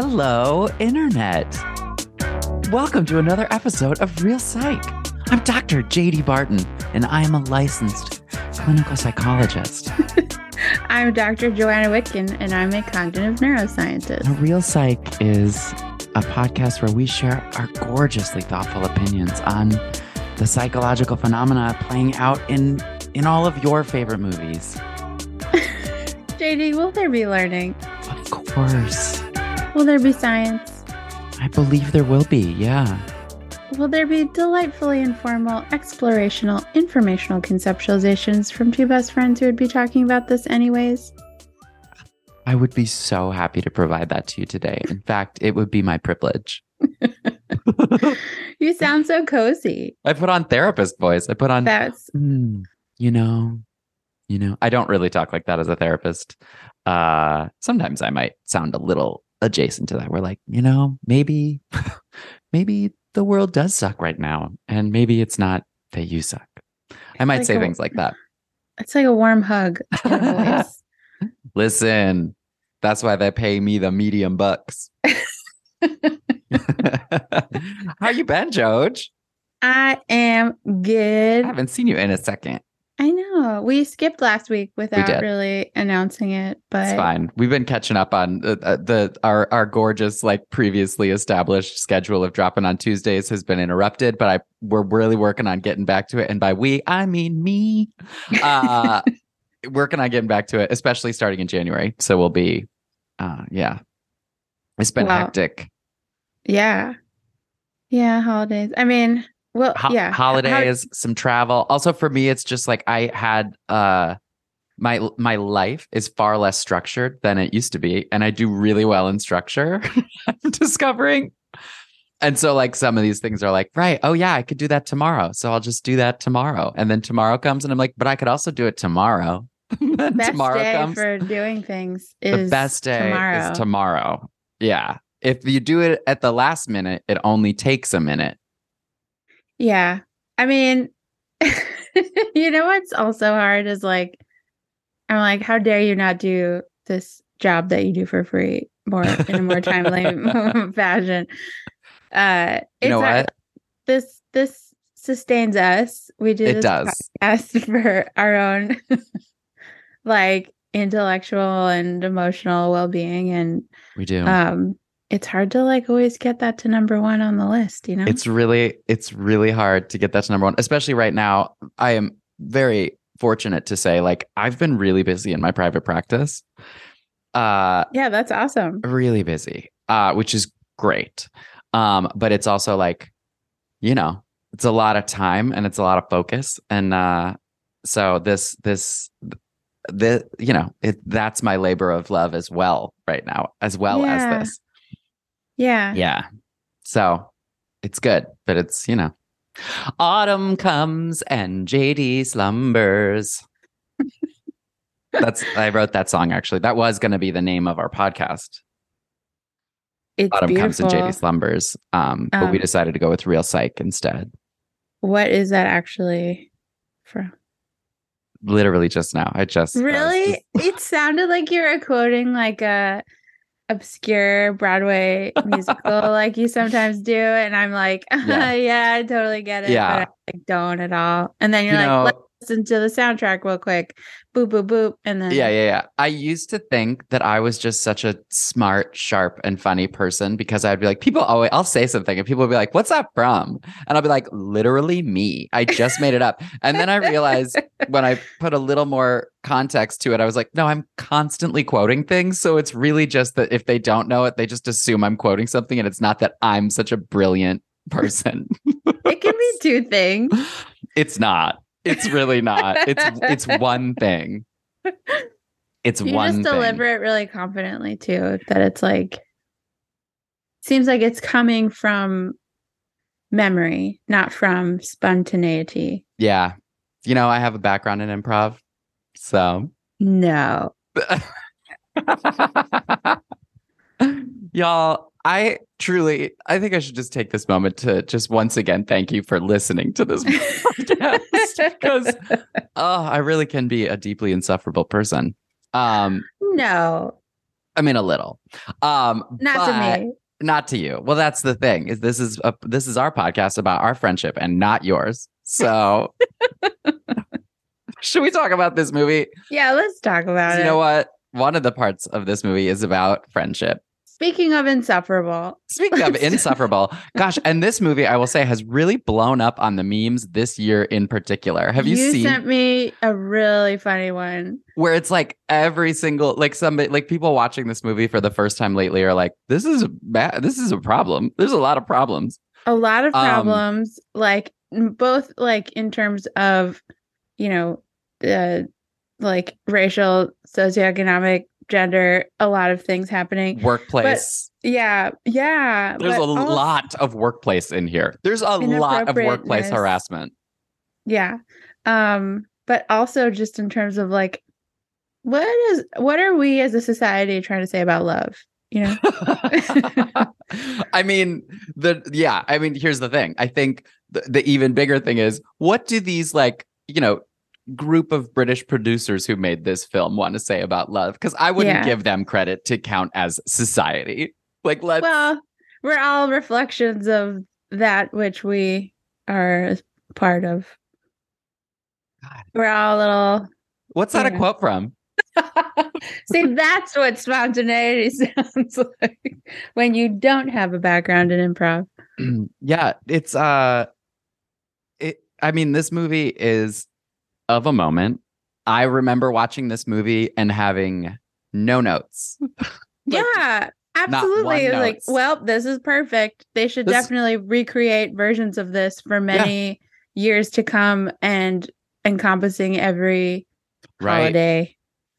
Hello, Internet. Welcome to another episode of Reel Psych. I'm Dr. JD Barton, and I am a licensed clinical psychologist. I'm Dr. Joanna Witkin, and I'm a cognitive neuroscientist. A Reel Psych is a podcast where we share our gorgeously thoughtful opinions on the psychological phenomena playing out in in all of your favorite movies. JD, will there be learning? Of course. Will there be science? I believe there will be, yeah. Will there be delightfully informal, explorational, informational conceptualizations from two best friends who would be talking about this anyways? I would be so happy to provide that to you today. In fact, it would be my privilege. you sound so cozy. I put on therapist voice. I put on That's "Mm, you know, you know. I don't really talk like that as a therapist. Uh sometimes I might sound a little adjacent to that. We're like, you know, maybe maybe the world does suck right now and maybe it's not that you suck. I might like say a- things like that. it's like a warm hug. in a voice. Listen, that's why they pay me the medium bucks. How you been, George? I am good. I good. haven't seen you in a second. I know. We skipped last week without did. really announcing it, but It's fine. We've been catching up on uh, uh, the our our gorgeous like previously established schedule of dropping on Tuesdays has been interrupted, but I we're really working on getting back to it. And by we, I mean me. Uh working on getting back to it, especially starting in January. So we'll be uh yeah. It's been Wow. hectic. yeah. Yeah, holidays. I mean, well, Ho- yeah. How- holidays, some travel. Also for me, it's just like I had uh my my life is far less structured than it used to be, and I do really well in structure. I'm discovering. And so like some of these things are like, right, oh yeah, I could do that tomorrow. So I'll just do that tomorrow. And then tomorrow comes and I'm like, but I could also do it tomorrow. best tomorrow day comes. for doing things the best day tomorrow. is tomorrow. Yeah. If you do it at the last minute, it only takes a minute. Yeah. I mean, you know what's also hard is like, I'm like, how dare you not do this job that you do for free more in a more timely fashion? Uh, You know what? This this sustains us. We do It this does. podcast for our own like intellectual and emotional well-being, and We do. um, it's hard to like always get that to number one on the list. You know, It's really, it's really hard to get that to number one, especially right now. I am very fortunate to say, like, I've been really busy in my private practice. Uh, yeah, that's awesome. really busy, uh, which is great. Um, but it's also like, you know, it's a lot of time and it's a lot of focus. And uh, so this, this, the, you know, it that's my labor of love as well right now, as well Yeah. as this. Yeah. Yeah. So it's good, but it's, you know, autumn comes and JD slumbers. That's, I wrote that song actually. That was going to be the name of our podcast. It's autumn beautiful. comes and JD slumbers. Um, but we Um, decided to go with Reel Psych instead. What is that actually from? Literally just now. I just I Really? just- it sounded like you were quoting like a obscure Broadway musical like you sometimes do. And I'm like, Yeah. yeah, I totally get it. Yeah. But I like, don't at all. And then you're you like, know, let's listen to the soundtrack real quick. Boop boop boop, and then Yeah, yeah, yeah. I used to think that I was just such a smart, sharp, and funny person because I'd be like, people always, I'll say something and people will be like, what's that from? And I'll be like, literally me. I just made it up. And then I realized when I put a little more context to it, I was like, no, I'm constantly quoting things. So it's really just that if they don't know it, they just assume I'm quoting something. And it's not that I'm such a brilliant person. it can be two things. it's not. It's really not. It's it's one thing. It's You one just thing. it really confidently too. That it's like seems like it's coming from memory, not from spontaneity. Yeah. You know, I have a background in improv. So, No. y'all, I truly, I think I should just take this moment to just once again thank you for listening to this podcast because, oh, I really can be a deeply insufferable person. Um, no, I mean, a little. Um, not to me. not to you. Well, that's the thing is this is a, this is our podcast about our friendship and not yours. So, should we talk about this movie? Yeah, let's talk about you it. You know what? One of the parts of this movie is about friendship. Speaking of insufferable, Speaking of insufferable, gosh, and this movie I will say has really blown up on the memes this year in particular. Have you, seen sent me a really funny one. where it's like every single like somebody like people watching this movie for the first time lately are like, this is a bad, this is a problem. There's a lot of problems. A lot of Um, problems, like both like in terms of, you know, uh, like racial, socioeconomic, gender, a lot of things happening. Workplace. Yeah, yeah. There's a lot of workplace in here. There's a lot of workplace harassment. Yeah. Um, but also just in terms of like what is what are we as a society trying to say about love? You know? I mean, the yeah, I mean, here's the thing. I think the, the even bigger thing is what do these like, you know, group of British producers who made this film want to say about love? Because I wouldn't Yeah. give them credit to count as society. Like, let's well, we're all reflections of that which we are part of. God. We're all a little what's that a quote from? See, that's what spontaneity sounds like when you don't have a background in improv. yeah, it's uh it I mean this movie is of a moment. I remember watching this movie and having no notes. Like, yeah, absolutely. Like, notes. well, this is perfect. They should This- definitely recreate versions of this for many years to come and encompassing every Right. holiday.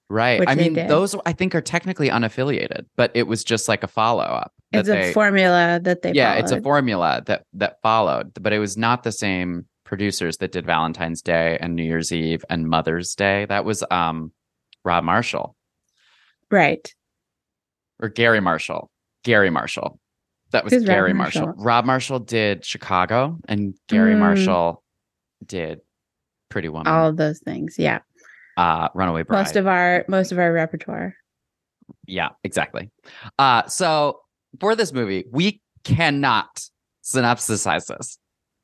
Right. I mean, did. those I think are technically unaffiliated, but it was just like a follow up. It's a formula that they yeah, it's a formula that that followed, but it was not the same producers that did Valentine's Day and New Year's Eve and Mother's Day. That was um Rob Marshall right. or Garry Marshall. Garry Marshall. That was Rob Garry Marshall. Marshall? Rob Marshall did Chicago and Garry Mm. Marshall did Pretty Woman. All of those things. Yeah. uh Runaway Bride. Most of our most of our repertoire. Yeah, exactly. Uh, so for this movie, we cannot synopsisize this.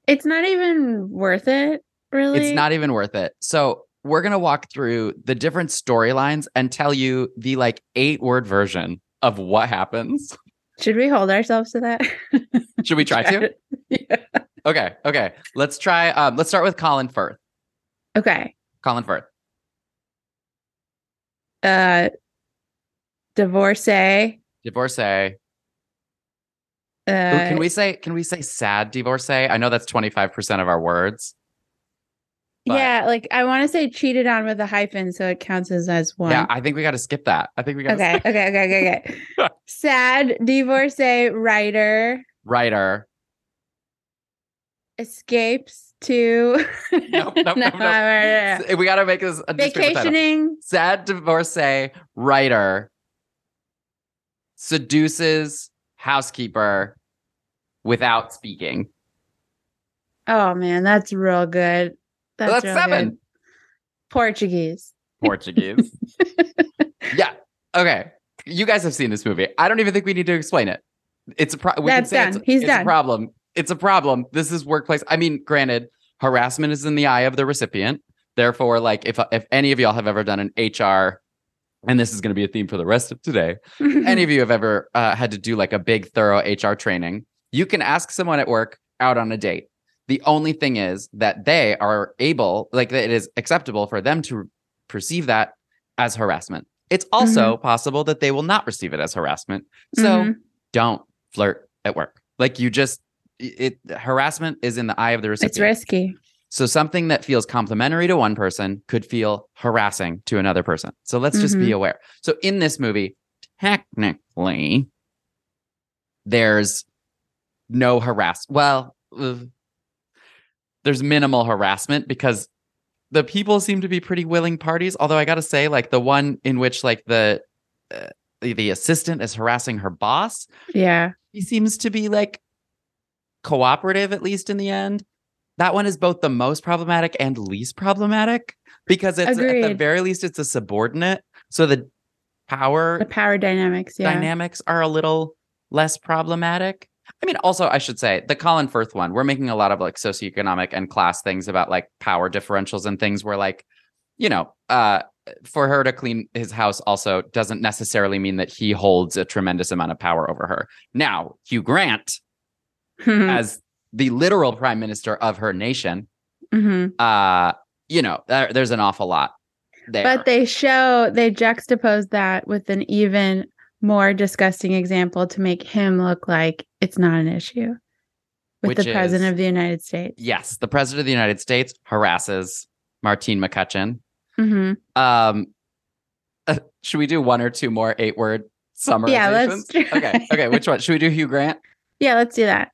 It's not even worth it, really. It's not even worth it. So we're gonna walk through the different storylines and tell you the like eight word version of what happens. Should we hold ourselves to that? Should we try to? yeah. Okay, okay. Let's try. Um, let's start with Colin Firth. Okay. Colin Firth. Uh divorcee. Divorcee. Uh Ooh, can we say? Can we say sad divorcee? I know that's twenty five percent of our words. but- Yeah, like I want to say cheated on with a hyphen so it counts as as one. Yeah, I think we got to skip that. I think we got to okay, okay, okay, okay, okay. Sad divorcee writer writer. escapes to Nope, nope, nope, nope. We got to make this a vacationing. Sad divorcee writer seduces housekeeper without speaking. Oh man, that's real good. That's, That's real seven. good. Portuguese. Portuguese. yeah. Okay. You guys have seen this movie. I don't even think we need to explain it. It's a pro- we can That's say it's, done. He's it's a done. problem. It's a problem. This is workplace. I mean, granted, harassment is in the eye of the recipient, Therefore, like if if any of y'all have ever done an HR, and this is going to be a theme for the rest of today, any of you have ever uh, had to do like a big thorough HR training, you can ask someone at work out on a date. The only thing is that they are able, like that it is acceptable for them to perceive that as harassment. It's also possible that they will not receive it as harassment. So Mhm. don't flirt at work. Like you just it harassment is in the eye of the recipient. it's risky. So something that feels complimentary to one person could feel harassing to another person. So let's just be aware. So in this movie, technically, there's no harass. Well, there's minimal harassment because the people seem to be pretty willing parties. Although I got to say, like the one in which like the uh, the, the assistant is harassing her boss, Yeah. he seems to be like cooperative at least in the end that one is both the most problematic and least problematic because it's at the very least it's a subordinate so the power The power dynamics. Yeah. dynamics are a little less problematic i mean also i should say the colin firth one we're making a lot of like socioeconomic and class things about like power differentials and things where like you know uh for her to clean his house also doesn't necessarily mean that he holds a tremendous amount of power over her now hugh grant as the literal prime minister of her nation, Mhm. uh, you know, there, there's an awful lot there. But they show they juxtapose that with an even more disgusting example to make him look like it's not an issue with Which the president is- of the United States. yes, the president of the United States harasses Martine McCutcheon. hmm Um, uh, should we do one or two more eight word summarizations? Yeah, let's okay. Okay. Which one? Should we do Hugh Grant? Yeah, let's do that.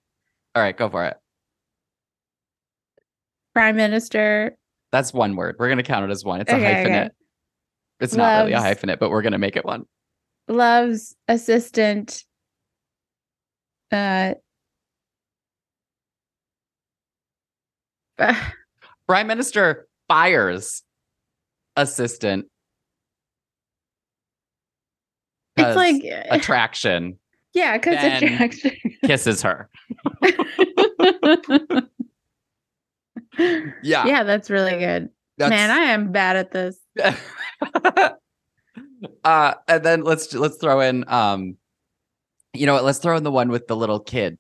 All right, go for it. Prime Minister That's one word. We're going to count it as one. It's a Okay, okay. hyphenate. It's not really a hyphenate, but we're going to make it one. loves assistant uh Prime Minister fires assistant. It's like attraction yeah because attraction kisses her. Yeah. yeah that's really good man i am bad at this uh and then let's let's throw in um you know what, let's throw in the one with the little kid.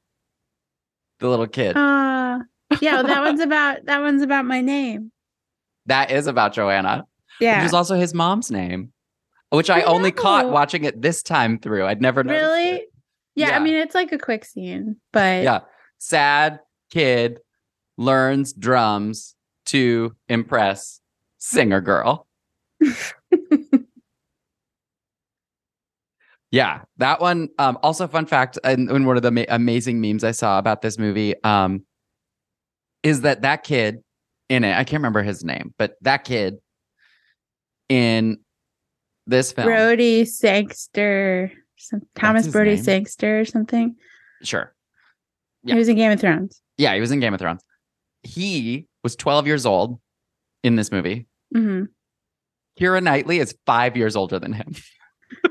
The little kid. uh yeah that one's about that one's about my name that is about Joanna. yeah Which is also his mom's name. Which I, I only caught watching it this time through. I'd never noticed really it. Yeah, Yeah. i mean it's like a quick scene but Yeah. Sad kid learns drums to impress singer girl. yeah, that one. Um, also, fun fact, and, and one of the ma- amazing memes I saw about this movie um, is that that kid in it, I can't remember his name, but that kid in this film, Brodie Sangster some, thomas Brodie name. sangster or something sure, Yeah. he was in game of thrones yeah, he was in Game of Thrones. He was 12 years old in this movie. hmm Keira Knightley is five years older than him.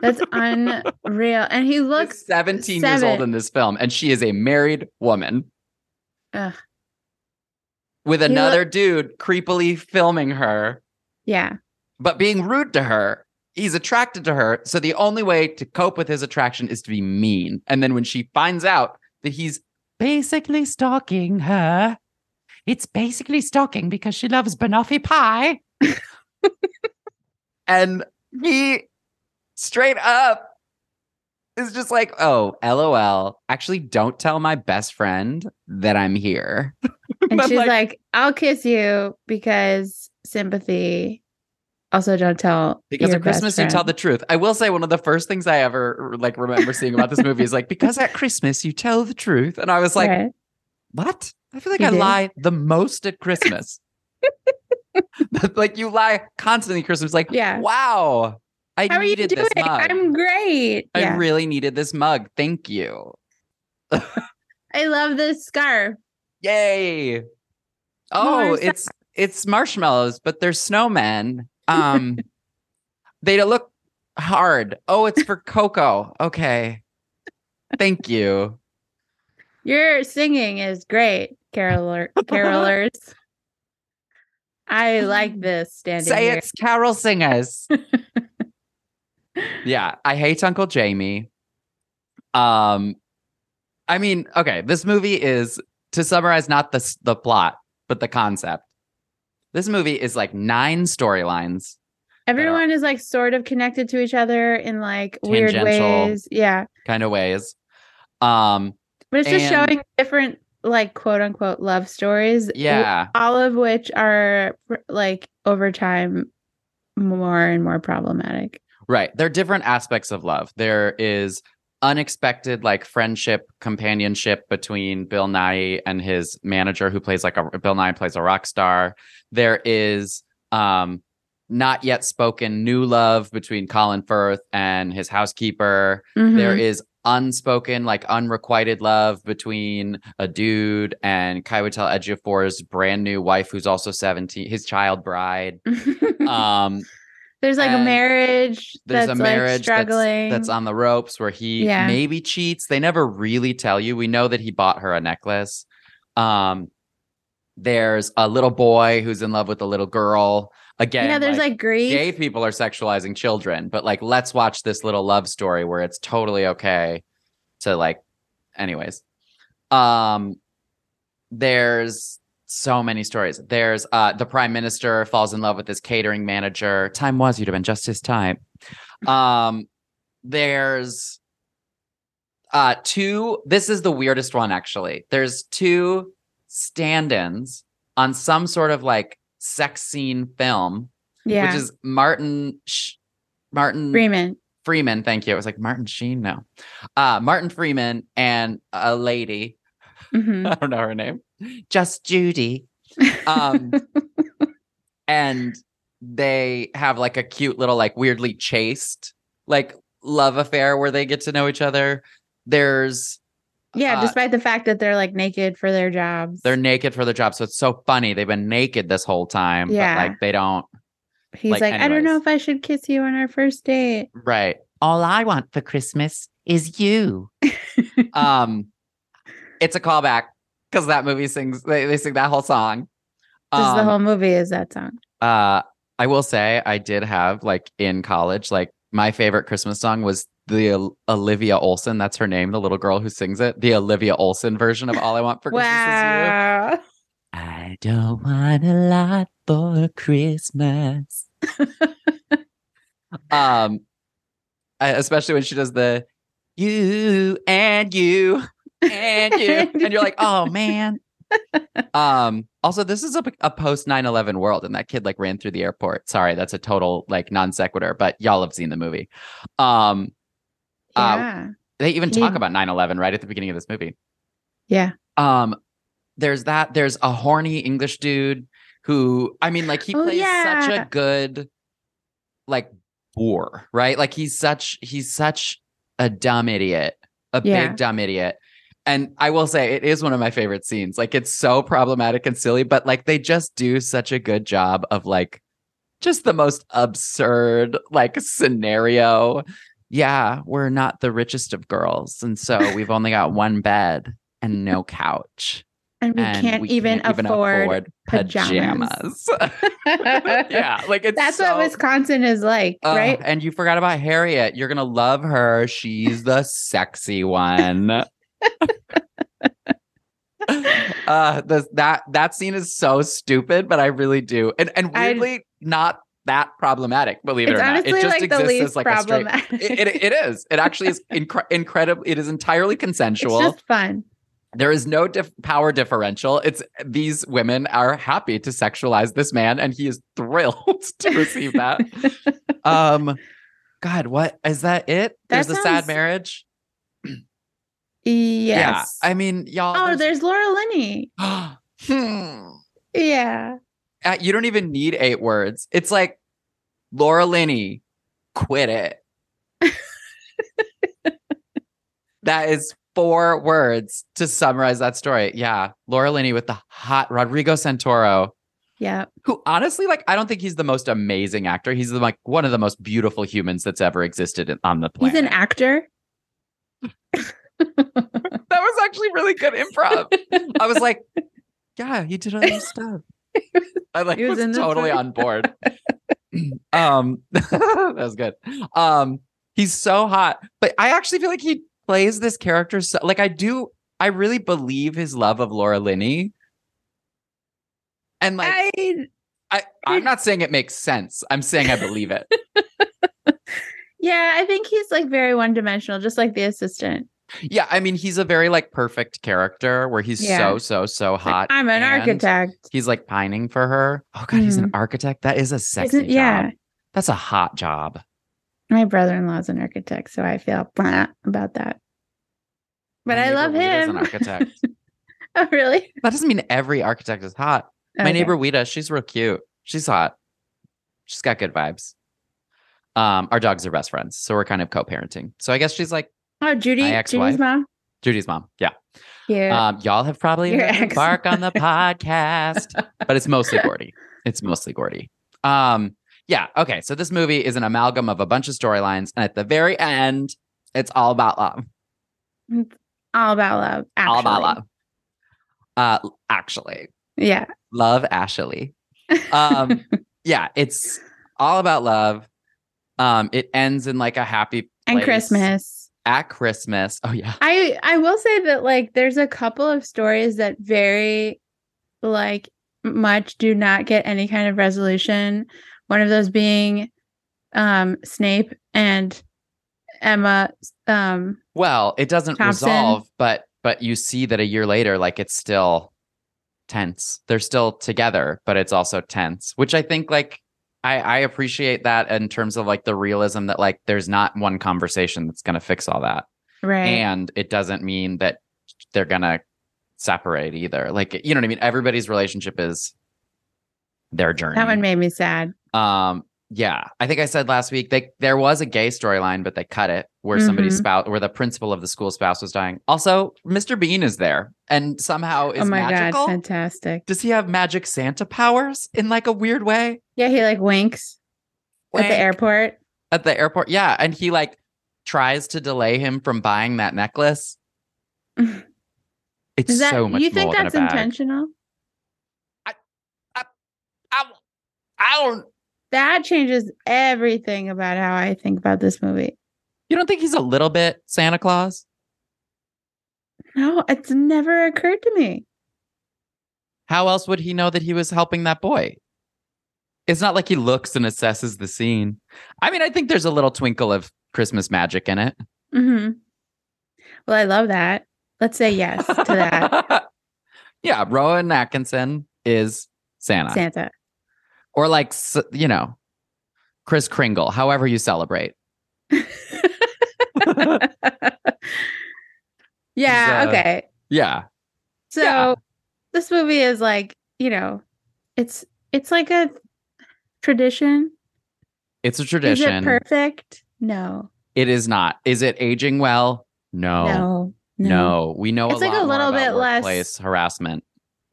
that's unreal and he He's looks 17 years old in this film, and she is a married woman Ugh. with He another dude creepily filming her, yeah but being rude to her. He's attracted to her. So the only way to cope with his attraction is to be mean. And then when she finds out that he's basically stalking her, it's basically stalking because she loves banoffee pie. and he straight up is just like, oh, lol. Actually, don't tell my best friend that I'm here. And she's like- like, I'll kiss you because sympathy. Also, don't tell. Because at Christmas you tell the truth. I will say one of the first things I ever like remember seeing about this movie is like because at Christmas you tell the truth, and I was like, Right. what? I feel like You I did? lie the most at Christmas. like you lie constantly at Christmas. Like, Yeah. wow, I How are you needed doing? this mug. I'm great. I yeah. really needed this mug. Thank you. I love this scarf. Yay. Oh, More it's it's marshmallows, but they're snowmen. Um they look hard. Oh, it's for Coco. Okay. Thank you. Your singing is great, caroler carolers. I like this standing Say here. it's carol singers. yeah, I hate Uncle Jamie. Um, I mean, okay, this movie is to summarize not the the plot, but the concept. This movie is like nine storylines. Everyone is like sort of connected to each other in like weird ways. Yeah. kind of ways. Um, But it's just showing different like quote unquote love stories. yeah, All of which are like over time more and more problematic. right. There are different aspects of love. There is unexpected like friendship, companionship between Bill Nighy and his manager, who plays like a Bill Nighy plays a rock star. There is um not yet spoken new love between Colin Firth and his housekeeper. There Mhm. is unspoken, like unrequited love between a dude and Chiwetel Ejiofor's brand new wife, who's also 17, his child bride. Um, there's like a marriage there's that's a marriage that's, struggling. that's on the ropes where he Yeah. maybe cheats. They never really tell you. We know that he bought her a necklace. Um, there's a little boy who's in love with a little girl. Again, yeah, there's like, grief. gay people are sexualizing children, but like let's watch this little love story where it's totally okay to like anyways. Um there's so many stories. There's uh the prime minister falls in love with his catering manager. Time was you'd have been just his time. Um there's uh two this is the weirdest one actually. There's two stand-ins on some sort of like sex scene film yeah. which is Martin Sh- Martin Freeman. Freeman. Thank you. It was like Martin Sheen. No, uh, Martin Freeman and a lady. Mhm. I don't know her name. Just Judy. Um, and they have like a cute little, like weirdly chaste, like love affair where they get to know each other. There's Yeah, uh, despite the fact that they're like naked for their jobs. they're naked for the job, so it's so funny. They've been naked this whole time, Yeah. but like they don't. He's like, like, I don't know if I should kiss you on our first date. Right. All I want for Christmas is you. um, it's a callback because that movie sings. They, they sing that whole song. The Um, whole movie is that song. Uh, I will say I did have like in college, like my favorite Christmas song was the Ol- Olivia Olson. That's her name, the little girl who sings it. The Olivia Olson version of All I Want for Christmas Is You. Wow. I don't want a lot for Christmas. um, especially when she does the you and you and you, and you're like, oh man. um. Also, this is a, a post 9-11 world, and that kid like ran through the airport. Sorry, that's a total like non sequitur, but y'all have seen the movie. Um, Uh, Yeah. they even talk Yeah. about 9-11 right at the beginning of this movie. yeah. Um, there's that. There's a horny English dude who, I mean, like he Oh, plays such a good, like bore, right? Like he's such he's such a dumb idiot, a Yeah. big dumb idiot. And I will say it is one of my favorite scenes. Like it's so problematic and silly, but like they just do such a good job of like just the most absurd like scenario. Yeah, we're not the richest of girls, and so we've only got one bed and no couch. And we and can't we even can't afford, pajamas. yeah, like it's That's so- what Wisconsin is like, Ugh, right? And you forgot about Harriet. You're gonna love her. She's the sexy one. Uh the, that that scene is so stupid, but I really do. And and I- weirdly not that problematic, believe it or not. It just like exists as like a straight it, it, it is. It actually is incre- incredible. It is entirely it's consensual. just fun. There is no dif- power differential. It's these women are happy to sexualize this man, and he is thrilled to receive that. um, God, what is that? It That there's a sad marriage. Yes. Yeah, I mean, y'all. oh, there's Laura Linney. hmm. Yeah. Uh, you don't even need eight words. It's like Laura Linney, quit it. that is four words to summarize that story. Yeah, Laura Linney with the hot Rodrigo Santoro. Yeah. who honestly like i don't think he's the most amazing actor he's the, like one of the most beautiful humans that's ever existed on the planet He's an actor. that was actually really good improv i was like yeah he did other stuff I like He was was, in totally on board. um that was good. Um he's so hot, but I actually feel like he plays this character so like I do I really believe his love of Laura Linney. And like I, I, I'm not saying it makes sense. I'm saying I believe it. yeah, I think he's like very one dimensional, just like the assistant. Yeah, I mean he's a very like perfect character where he's Yeah. so so so hot. I'm an architect. He's like pining for her. Oh god, he's an architect. That is a sexy Isn't- job. yeah. That's a hot job. My brother in law's an architect, so I feel blah about that. But My I love him. An architect. oh, really? that doesn't mean every architect is hot. My neighbor Wita, she's real cute. She's hot. She's got good vibes. Um, our dogs are best friends, so we're kind of co-parenting. So I guess she's like Oh, Judy. Judy's mom. Judy's mom. Yeah. Yeah. Um, y'all have probably bark on the podcast, but it's mostly Gordy. It's mostly Gordy. Um, yeah. Okay. So this movie is an amalgam of a bunch of storylines, and at the very end, it's all about love. all about love. Actually. All about love. Uh, actually, Yeah. love Ashley. Um, yeah, it's all about love. Um, it ends in like a happy And Christmas. At Christmas. Oh yeah, I I will say that like there's a couple of stories that very like much do not get any kind of resolution. One of those being um Snape and Emma um Well, it doesn't Thompson. resolve, but but you see that a year later, like it's still tense. They're still together, but it's also tense, which I think like I, I appreciate that in terms of like the realism that like there's not one conversation that's gonna fix all that. right. And it doesn't mean that they're gonna separate either. Like you know what I mean? Everybody's relationship is their journey. that one made me sad. Um, yeah, I think I said last week they there was a gay storyline, but they cut it where somebody's Mhm. spouse, where the principal of the school spouse was dying. Also, Mr. Bean is there and somehow is oh my magical. god, fantastic. Does he have magic Santa powers in like a weird way Yeah, he like winks at the airport. at the airport? Yeah, and he like tries to delay him from buying that necklace. It's Is that so much you think that's intentional? I, intentional? I, I don't. That changes everything about how I think about this movie. You don't think he's a little bit Santa Claus? No, it's never occurred to me. How else would he know that he was helping that boy? It's not like he looks and assesses the scene. I mean, I think there's a little twinkle of Christmas magic in it. hmm Well, I love that. Let's say yes to that. yeah, Rowan Atkinson is Santa. Santa. Or like, you know, Kris Kringle, however you celebrate. yeah, uh, okay. Yeah. So yeah. this movie is like, you know, it's it's like a tradition. It's a Is tradition. it perfect? No. it is not. Is it aging well? No. No. No. No. We know It's a like a little bit less- harassment.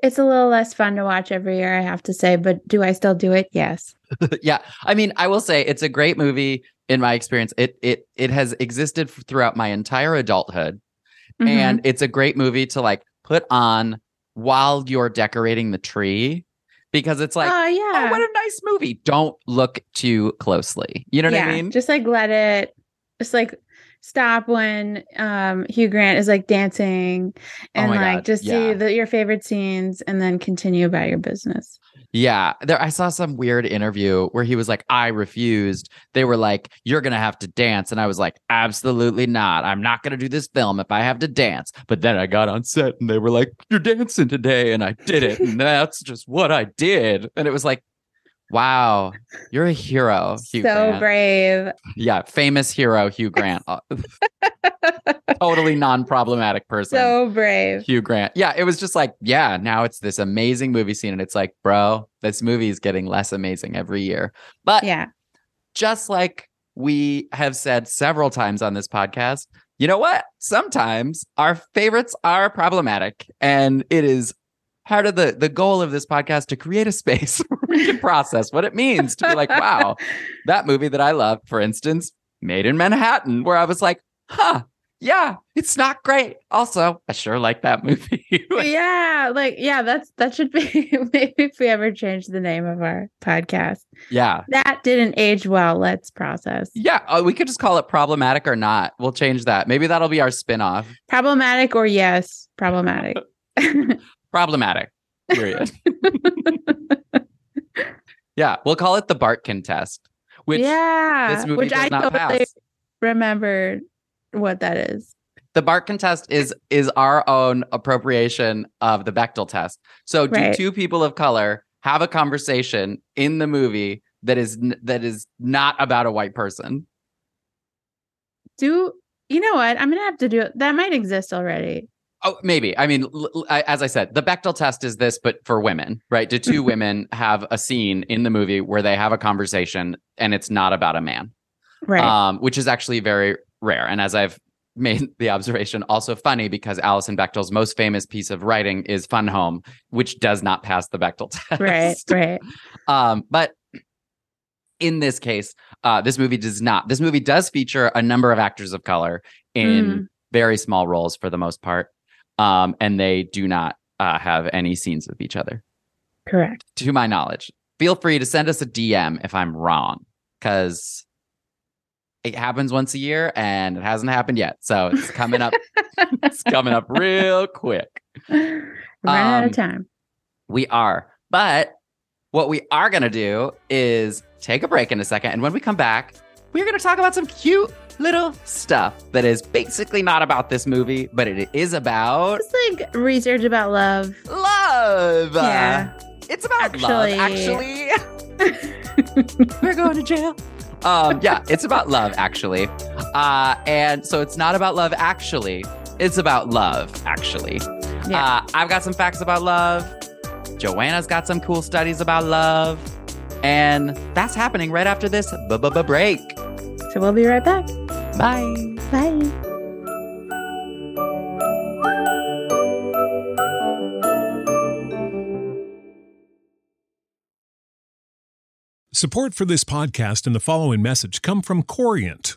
It's a little less fun to watch every year, I have to say, but do I still do it? Yes. yeah i mean i will say it's a great movie in my experience it it it has existed throughout my entire adulthood Mhm. and it's a great movie to like put on while you're decorating the tree because it's like oh oh yeah. what a nice movie don't look too closely you know what yeah, i mean Just like let it just like stop when um Hugh Grant is like dancing and Oh like God, just yeah. see the, your favorite scenes and then continue about your business. Yeah, there I saw some weird interview where he was like, "I refused." They were like, "You're going to have to dance." And I was like, "Absolutely not. I'm not going to do this film if I have to dance." But then I got on set and they were like, "You're dancing today." And I did it. and that's just what I did. And it was like, "Wow, you're a hero, Hugh so Grant." brave. Yeah, famous hero Hugh Grant. Uh, totally non-problematic person. so brave. Hugh Grant. Yeah, it was just like, yeah, now it's this amazing movie scene. And it's like, bro, this movie is getting less amazing every year. But Yeah. just like we have said several times on this podcast, you know what? Sometimes our favorites are problematic. And it is part of the, the goal of this podcast to create a space we can process what it means to be like, wow, that movie that I love, for instance, Maid in Manhattan, where I was like, huh, yeah, it's not great. Also, I sure like that movie. yeah, like yeah, that's that should be maybe if we ever change the name of our podcast. yeah. That didn't age well. Let's process. Yeah, uh, we could just call it problematic or not. We'll change that. Maybe that'll be our spin-off. Problematic or yes, problematic. Problematic. Period. Yeah, we'll call it the Bartkin test, which yeah, this movie which does I not totally pass. remember what that is. the Bartkin test is is our own appropriation of the Bechdel test. So, do Right. two people of color have a conversation in the movie that is that is not about a white person? Do you know what? I'm gonna have to do it. That might exist already. Oh, maybe. I mean, l- l- I- as I said, the Bechdel test is this, but for women, right? Do two women have a scene in the movie where they have a conversation and it's not about a man? Right. um, which is actually very rare. And as I've made the observation, also funny because Alison Bechdel's most famous piece of writing is Fun Home, which does not pass the Bechdel test. right. Right. Um, but in this case, uh, this movie does not. This movie does feature a number of actors of color in Mm. very small roles for the most part, um, and they do not uh, have any scenes with each other, Correct. to my knowledge. Feel free to send us a DM if I'm wrong, because it happens once a year and it hasn't happened yet. So it's coming up. it's coming up real quick. Run out Um, of time. We are. But what we are going to do is take a break in a second. And when we come back, we're going to talk about some cute little stuff that is basically not about this movie, but it is about It's like research about love. love. Yeah. It's about Actually- love, actually. we're going to jail. Um, yeah, it's about love, actually. Uh, and so it's not about love, actually. It's about love, actually. Yeah. Uh, I've got some facts about love. Joanna's got some cool studies about love. And that's happening right after this break. So we'll be right back. Bye. Bye. Support for this podcast and the following message come from Corient.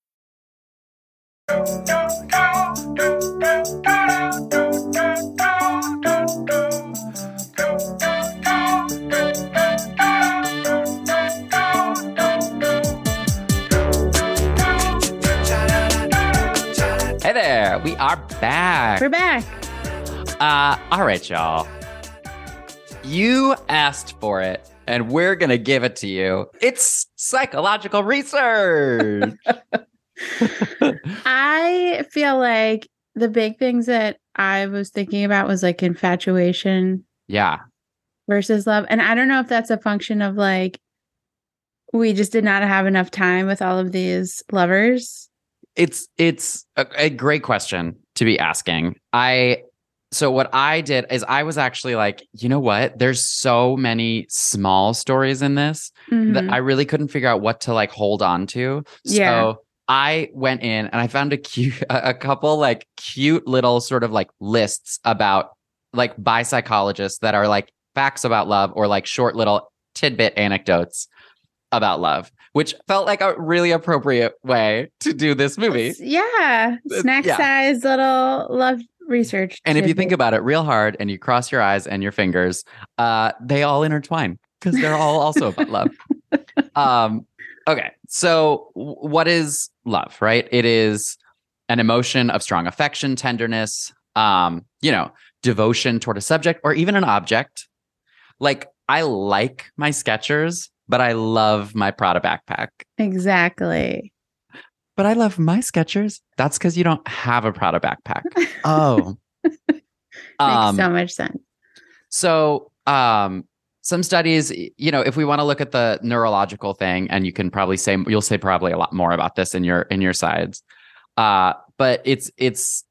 Hey there. We are back. We're back. Uh, all right, y'all. You asked for it, and we're going to give it to you. It's psychological research. I feel like the big things that I was thinking about was like infatuation Yeah. versus love. And I don't know if that's a function of like we just did not have enough time with all of these lovers. It's it's a, a great question to be asking. I so what I did is I was actually like, you know what? There's so many small stories in this that Mhm. I really couldn't figure out what to like hold on to. Yeah. I went in and I found a cute a couple like cute little sort of like lists about like by psychologists that are like facts about love or like short little tidbit anecdotes about love, which felt like a really appropriate way to do this movie. Yeah. Snack yeah. size little love research. And if you think about it real hard and you cross your eyes and your fingers, uh, they all intertwine because they're all also about love. Um, okay. So, what is love, right? It is an emotion of strong affection, tenderness, um, you know, devotion toward a subject or even an object. Like, I like my Skechers, but I love my Prada backpack. Exactly. But I love my Skechers. That's because you don't have a Prada backpack. Oh. Makes so much sense. So, um, some studies, you know, if we want to look at the neurological thing, and you can probably say you'll say probably a lot more about this in your in your sides, uh, but it's it's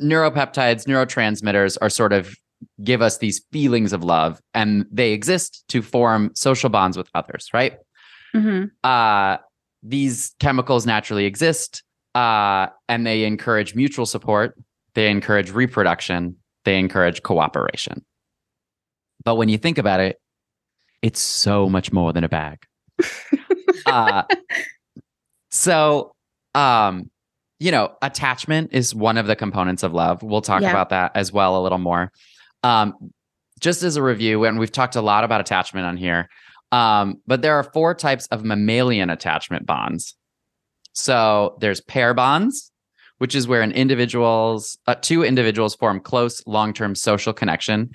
neuropeptides, neurotransmitters are sort of give us these feelings of love, and they exist to form social bonds with others, right? hmm uh, these chemicals naturally exist uh, and they encourage mutual support, they encourage reproduction, they encourage cooperation. But when you think about it, it's so much more than a bag. uh, so, um, you know, attachment is one of the components of love. We'll talk Yeah. about that as well a little more. Um, just as a review, and we've talked a lot about attachment on here, um, but there are four types of mammalian attachment bonds. So there's pair bonds, which is where an individual's uh, two individuals form close long-term social connection,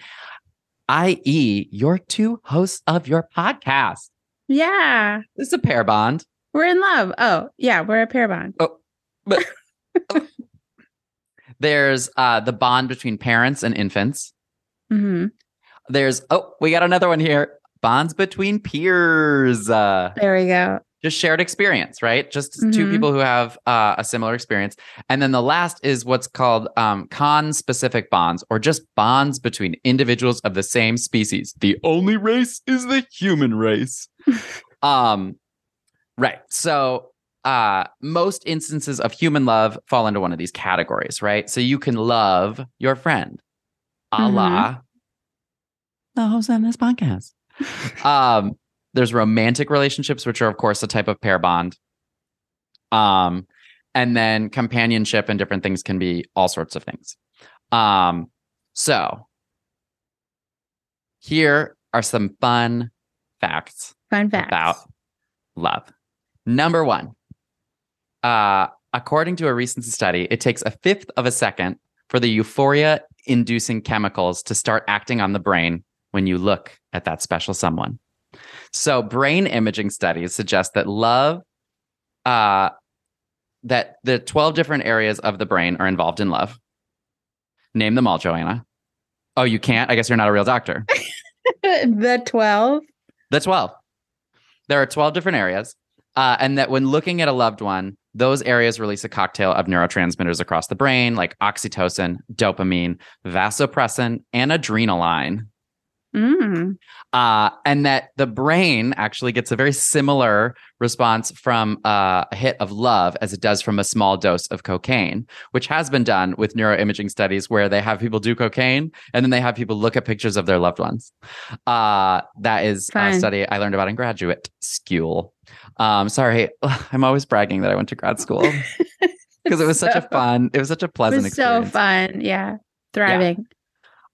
i.e., your two hosts of your podcast. Yeah. This is a pair bond. We're in love. Oh, yeah. We're a pair bond. Oh, but there's uh, the bond between parents and infants. Mm-hmm. There's oh, we got another one here. Bonds between peers. Uh, There we go. Just shared experience, right? Just two Mhm. people who have uh, a similar experience. And then the last is what's called um, conspecific bonds or just bonds between individuals of the same species. The only race is the human race. um, right. So uh, most instances of human love fall into one of these categories, right? So you can love your friend, a la the host on this podcast. um, there's romantic relationships, which are, of course, a type of pair bond. Um, and then companionship and different things can be all sorts of things. Um, so here are some fun facts Fun facts about love. Number one, uh, according to a recent study, it takes a fifth of a second for the euphoria inducing chemicals to start acting on the brain when you look at that special someone. So, brain imaging studies suggest that love, uh, that the 12 different areas of the brain are involved in love. Name them all, Joanna. Oh, you can't? I guess you're not a real doctor. the 12. The 12. There are 12 different areas. Uh, and that when looking at a loved one, those areas release a cocktail of neurotransmitters across the brain, like oxytocin, dopamine, vasopressin, and adrenaline. Mm. Uh, and that the brain actually gets a very similar response from uh, a hit of love as it does from a small dose of cocaine, which has been done with neuroimaging studies where they have people do cocaine and then they have people look at pictures of their loved ones. Uh, that is a study I learned about in graduate school. Um, sorry, I'm always bragging that I went to grad school because it was such a fun, it was such a It pleasant was so fun. Yeah. Thriving.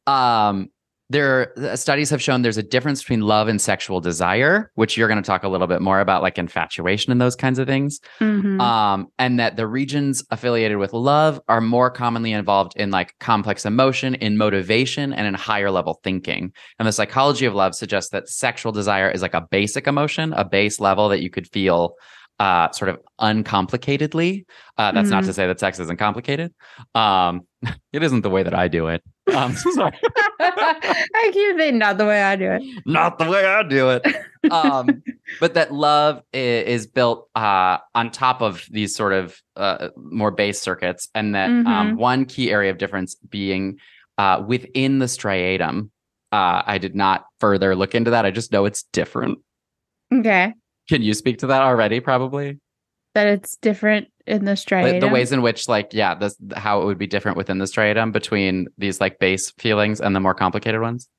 um there uh, studies have shown there's a difference between love and sexual desire which you're going to talk a little bit more about like infatuation and those kinds of things Mhm. um and that the regions affiliated with love are more commonly involved in like complex emotion in motivation and in higher level thinking and the psychology of love suggests that sexual desire is like a basic emotion a base level that you could feel uh, sort of uncomplicatedly. Uh, that's not Mhm. to say that sex isn't complicated. Um, it isn't the way that I do it. Um, sorry. I keep saying not the way I do it. not the way I do it. Um, but that love is, built uh, on top of these sort of uh, more base circuits, and that um, Mhm. one key area of difference being uh, within the striatum. Uh, I did not further look into that. I just know it's different. Okay. Can you speak to that already? Probably That it's different in the striatum. the ways in which, like, yeah, this how it would be different within the striatum between these like base feelings and the more complicated ones.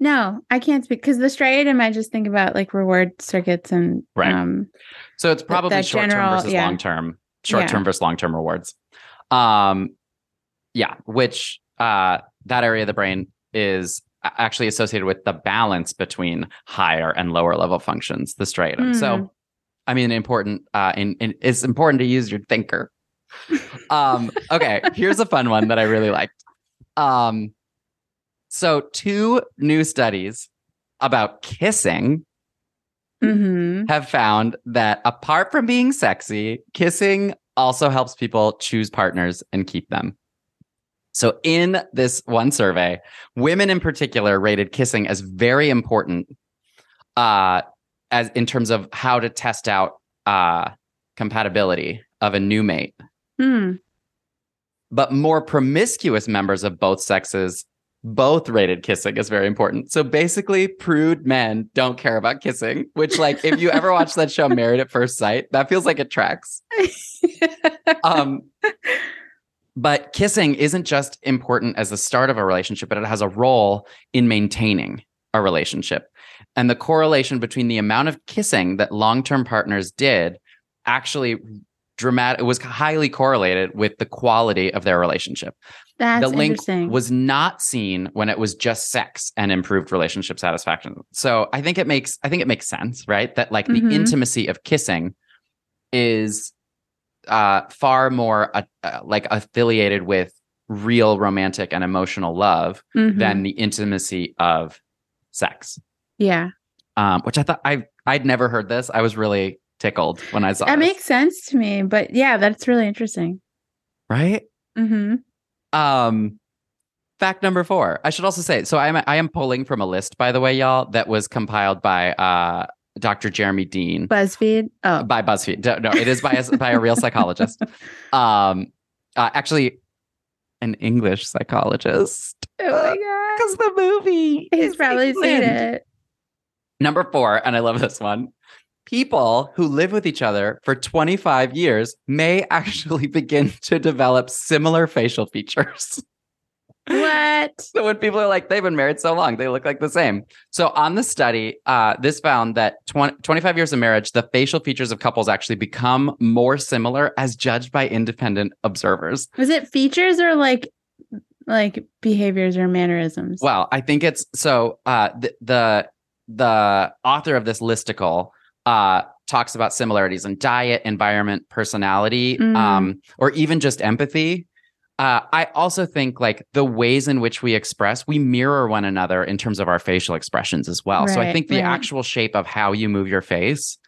No, I can't speak because the striatum, I just think about like reward circuits and Right. um So it's probably short term versus yeah. long term, short term versus long term rewards. Um, yeah, which uh, that area of the brain is actually associated with the balance between higher and lower level functions, the striatum. Hmm. So, I mean, important. Uh, in, in it's important to use your thinker. um, okay, here's a fun one that I really liked. Um, so two new studies about kissing hmm have found that apart from being sexy, kissing also helps people choose partners and keep them. So, in this one survey, women in particular rated kissing as very important, uh, as in terms of how to test out uh, compatibility of a new mate. Hmm. But more promiscuous members of both sexes both rated kissing as very important. So basically, prude men don't care about kissing, which, like, if you ever watch that show Married at First Sight, that feels like it tracks. Um, but kissing isn't just important as the start of a relationship, but it has a role in maintaining a relationship. And the correlation between the amount of kissing that long term partners did actually dramatic it was highly correlated with the quality of their relationship That's the link was not seen when it was just sex and improved relationship satisfaction. So I think it makes I think it makes sense, right? That like Mhm. the intimacy of kissing is uh far more uh, uh, like affiliated with real romantic and emotional love Mhm. than the intimacy of sex. Yeah, Um which I thought I I'd never heard this. I was really tickled when I saw that this. makes sense to me. But yeah, that's really interesting. right? hmm Um, fact number four. I should also say. So I am I am pulling from a list, by the way, y'all, that was compiled by uh Dr. Jeremy Dean BuzzFeed. Oh, by BuzzFeed. No, it is by a, by a real psychologist. Um, uh, actually, an English psychologist. oh my god, Because the movie. he's is probably seen it. Number four, and I love this one. People who live with each other for 25 years may actually begin to develop similar facial features. What? So when people are like, they've been married so long, they look like the same. So on the study, uh, this found that 20, 25 years of marriage, the facial features of couples actually become more similar as judged by independent observers. Was it features or like like behaviors or mannerisms? Well, I think it's so uh, the, the the author of this listicle uh, talks about similarities in diet, environment, personality, Mm. um, or even just empathy. Uh, I also think like the ways in which we express, we mirror one another in terms of our facial expressions as well. so I think the right. actual shape of how you move your face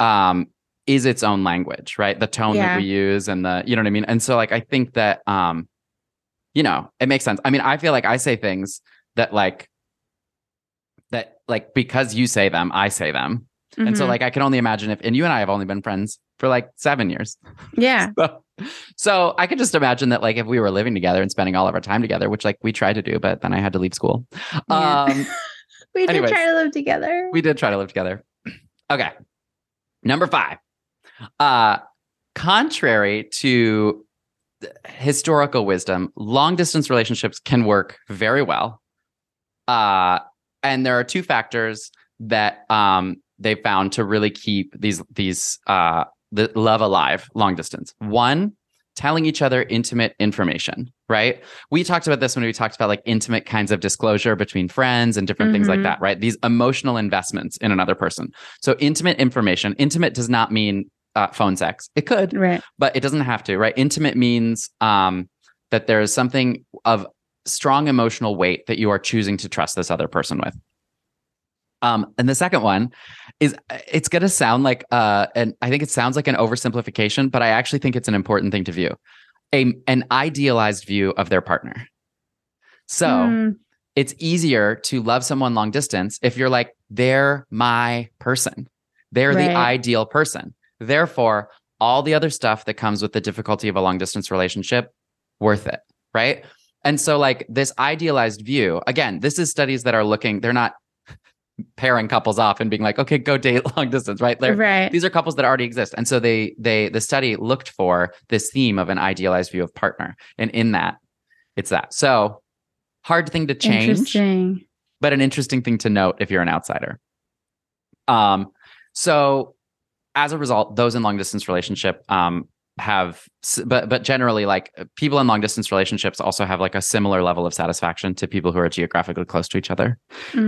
um, is its own language, right? The tone that we use and the, you know what I mean? And so like I think that um, you know, it makes sense. I mean, I feel like I say things that like like because you say them, I say them. And so Mhm. like I can only imagine if and you and I have only been friends for like 7 years. yeah, So, so I could just imagine that like if we were living together and spending all of our time together, which like we tried to do, but then I had to leave school. Yeah. Um we did anyways. try to live together. we did try to live together. Okay. Number 5. Uh contrary to historical wisdom, long distance relationships can work very well. Uh and there are two factors that um they found to really keep these these uh the love alive long distance. One, telling each other intimate information, right? We talked about this when we talked about like intimate kinds of disclosure between friends and different things like Mhm. that, right? These emotional investments in another person. So intimate information, intimate does not mean uh, phone sex. It could, right. but it doesn't have to, right? Intimate means um, that there is something of strong emotional weight that you are choosing to trust this other person with. Um, and the second one is it's going to sound like uh, and I think it sounds like an oversimplification, but I actually think it's an important thing to view. A an idealized view of their partner. So Mm, it's easier to love someone long distance if you're like they're my person. They're the ideal person. Therefore, all the other stuff that comes with the difficulty of a long distance relationship worth it, right? And so like this idealized view, again, this is studies that are looking they're not pairing couples off and being like, "Okay, go date long distance," right? They're, right. these are couples that already exist. And so they they the study looked for this theme of an idealized view of partner. And in that it's that. So hard thing to change but an interesting thing to note if you're an outsider. Um so as a result those in long distance relationship um have but but generally like people in long distance relationships also have like a similar level of satisfaction to people who are geographically close to each other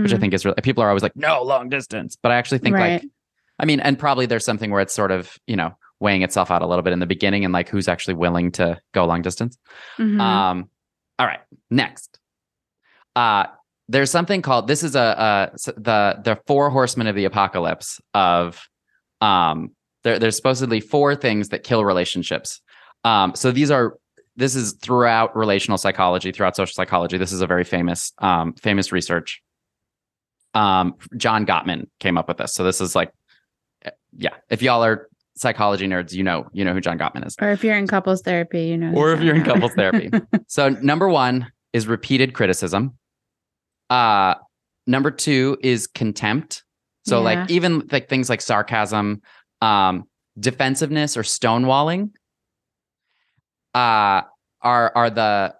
which I Mm, think is really people are always like no long distance but I actually think right. like I mean, and probably there's something where it's sort of, you know, weighing itself out a little bit in the beginning and like who's actually willing to go long distance. Mhm. Um, all right, next. Uh there's something called this is a uh the the four horsemen of the apocalypse of um there, there's supposedly four things that kill relationships. Um so these are this is throughout relational psychology, throughout social psychology. This is a very famous um famous research. Um John Gottman came up with this. So this is like yeah, if y'all are psychology nerds, you know, you know who John Gottman is. or if you're in couples therapy, you know. Or if you're in couples therapy. So number one is repeated criticism. Uh number two is contempt. So Yeah. like even like things like sarcasm, um, defensiveness or stonewalling uh are are the,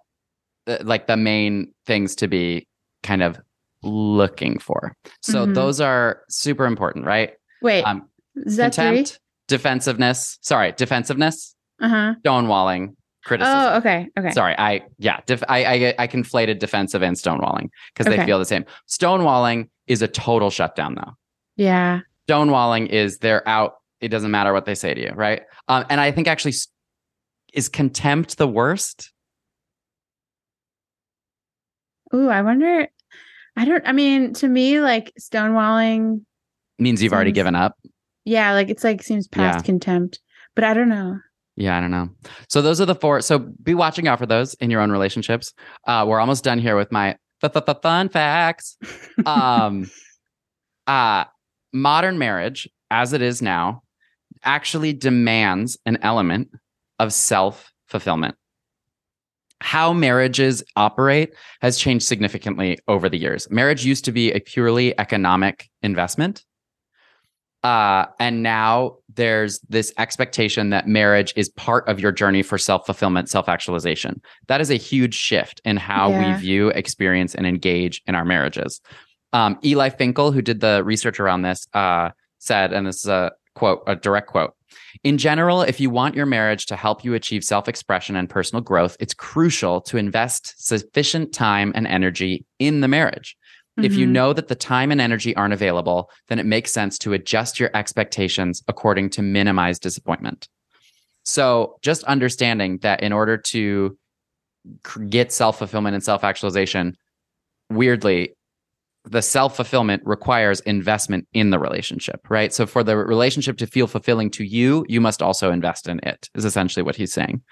like the main things to be kind of looking for. So Mhm. those are super important, right? Wait, Um is that three? contempt, defensiveness, sorry, defensiveness, Uh huh. stonewalling, criticism. Oh, okay. Okay. Sorry, I yeah, def- I, I I conflated defensive and stonewalling because they feel the same. Stonewalling is a total shutdown, though. Yeah. Stonewalling is they're out. It doesn't matter what they say to you, right? Um, and I think actually, is contempt the worst? Ooh, I wonder. I don't. I mean, to me, like stonewalling. Means you've already given up. Yeah, like it's like seems past Yeah. contempt, but I don't know. Yeah, I don't know. So those are the four. So be watching out for those in your own relationships. Uh, we're almost done here with my fun facts. um uh modern marriage as it is now actually demands an element of self-fulfillment. How marriages operate has changed significantly over the years. Marriage used to be a purely economic investment uh, and now there's this expectation that marriage is part of your journey for self-fulfillment self-actualization. That is a huge shift in how Yeah. we view experience and engage in our marriages. Um, eli finkel who did the research around this uh, said and this is a quote a direct quote in general if you want your marriage to help you achieve self-expression and personal growth it's crucial to invest sufficient time and energy in the marriage if you Mhm. know that the time and energy aren't available, then it makes sense to adjust your expectations according to minimize disappointment. So, just understanding that in order to get self fulfillment and self actualization, weirdly, the self fulfillment requires investment in the relationship, right? So, for the relationship to feel fulfilling to you, you must also invest in it, is essentially what he's saying.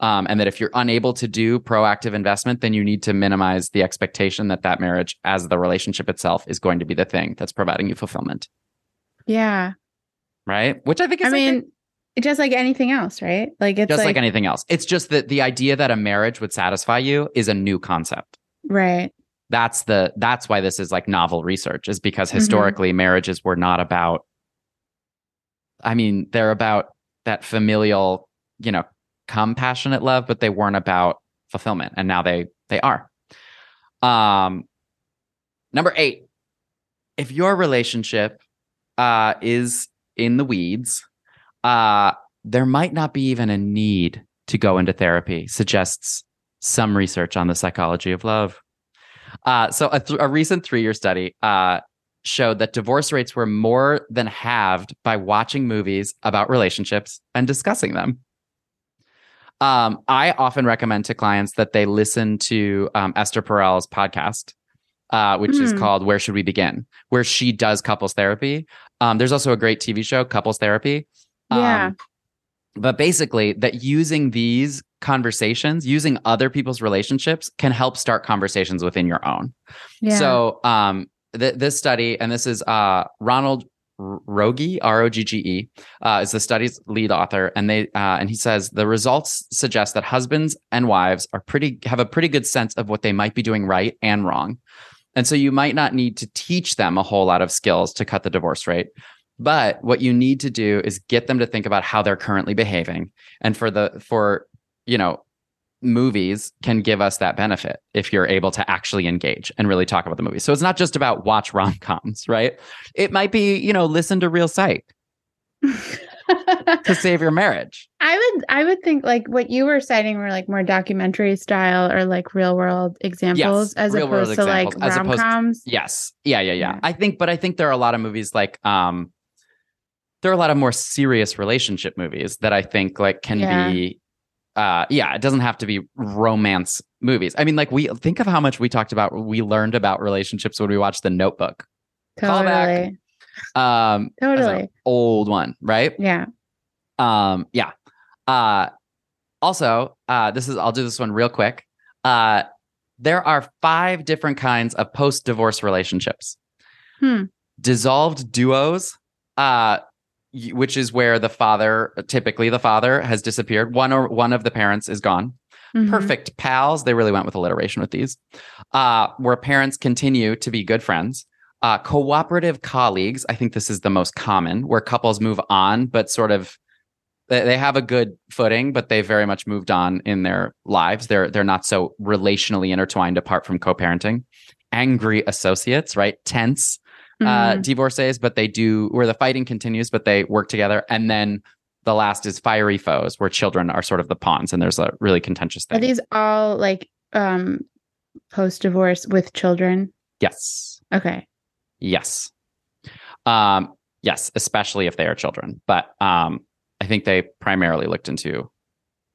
Um, and that if you're unable to do proactive investment, then you need to minimize the expectation that that marriage, as the relationship itself, is going to be the thing that's providing you fulfillment, Yeah. right? Which I think is I like, mean, just like anything else, right? Like it's just like, like, anything else. It's just that the idea that a marriage would satisfy you is a new concept. right. That's the that's why this is like novel research, is because Mhm. historically marriages were not about. I mean, they're about that familial, you know, compassionate love, but they weren't about fulfillment, and now they they are. Um, number eight, if your relationship uh is in the weeds, uh, there might not be even a need to go into therapy. Suggests some research on the psychology of love. Uh, so a, th- a recent three-year study uh, showed that divorce rates were more than halved by watching movies about relationships and discussing them. Um, I often recommend to clients that they listen to um, Esther Perel's podcast uh, which is Hmm. called Where Should We Begin, where she does couples therapy. Um, there's also a great TV show, Couples Therapy. Yeah. Um, but basically, that using these conversations, using other people's relationships, can help start conversations within your own. Yeah. So, um, th- this study, and this is uh, Ronald R- Rogie, R O G G E, uh, is the study's lead author, and they uh, and he says the results suggest that husbands and wives are pretty have a pretty good sense of what they might be doing right and wrong, and so you might not need to teach them a whole lot of skills to cut the divorce rate. But what you need to do is get them to think about how they're currently behaving, and for the for you know movies can give us that benefit if you're able to actually engage and really talk about the movie. So it's not just about watch rom-coms, right? It might be, you know, listen to Reel Psych to save your marriage. I would I would think like what you were citing were like more documentary style or like real world examples as real world opposed to like as rom coms. Yes. Yeah, yeah, yeah, Yeah. I think but I think there are a lot of movies like um there are a lot of more serious relationship movies that I think like can Yeah. be uh yeah, it doesn't have to be romance movies. I mean like we think of how much we talked about we learned about relationships when we watched The Notebook. Callback. Totally. Um Totally. old one, right? Yeah. Um, yeah. Uh, also, uh, this is I'll do this one real quick. Uh, there are five different kinds of post-divorce relationships. Hmm. Dissolved duos, uh, which is where the father, typically the father, has disappeared. One or one of the parents is gone. Mhm. Perfect pals. They really went with alliteration with these. Uh, where parents continue to be good friends. Uh, cooperative colleagues. I think this is the most common, where couples move on, but sort of they, they have a good footing, but they very much moved on in their lives. They're they're not so relationally intertwined apart from co-parenting. Angry associates, right? Tense uh, divorcees, but they do where the fighting continues, but they work together. And then the last is fiery foes, where children are sort of the pawns, and there's a really contentious thing. Are these all like um post divorce with children? yes, Okay. yes, um, yes, especially if they are children. But um, I think they primarily looked into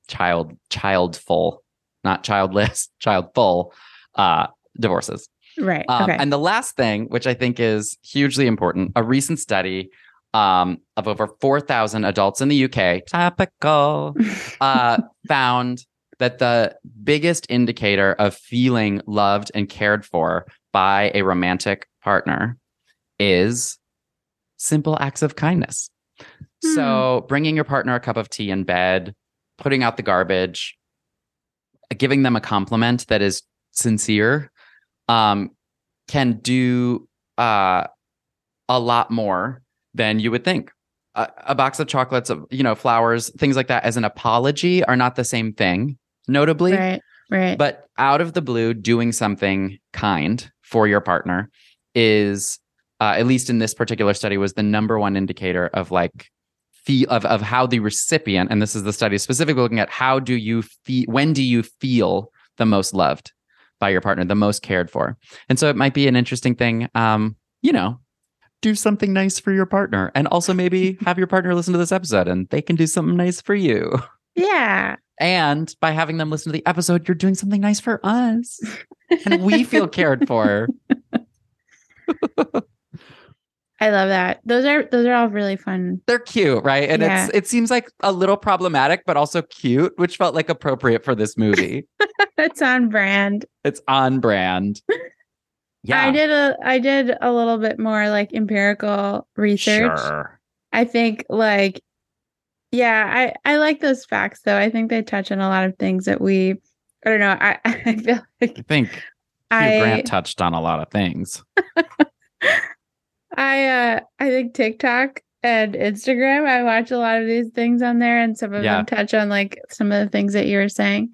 child childful, not childless, childful uh, divorces. Right. Um, okay. And the last thing, which I think is hugely important, a recent study um, of over 4,000 adults in the UK, topical, uh, found that the biggest indicator of feeling loved and cared for by a romantic partner is simple acts of kindness. So, bringing your partner a cup of tea in bed, putting out the garbage, giving them a compliment that is sincere, um, can do uh, a lot more than you would think. A, a box of chocolates, of you know, flowers, things like that, as an apology, are not the same thing. Notably, right. Right. but out of the blue, doing something kind for your partner is, uh, at least in this particular study, was the number one indicator of like feel of of how the recipient, and this is the study specifically looking at how do you feel, when do you feel the most loved by your partner, the most cared for, and so it might be an interesting thing, um, you know. Do something nice for your partner, and also maybe have your partner listen to this episode, and they can do something nice for you. yeah. And by having them listen to the episode, you're doing something nice for us. And we feel cared for. I love that. Those are those are all really fun. They're cute, right? And Yeah. it's it seems like a little problematic, but also cute, which felt like appropriate for this movie. it's on brand. it's on brand. Yeah. I did a I did a little bit more like empirical research. Sure. I think like yeah, I I like those facts though. I think they touch on a lot of things that we I don't know. I I feel like I think Hugh I Grant touched on a lot of things. I uh I think TikTok and Instagram, I watch a lot of these things on there and some of Yeah. them touch on like some of the things that you were saying.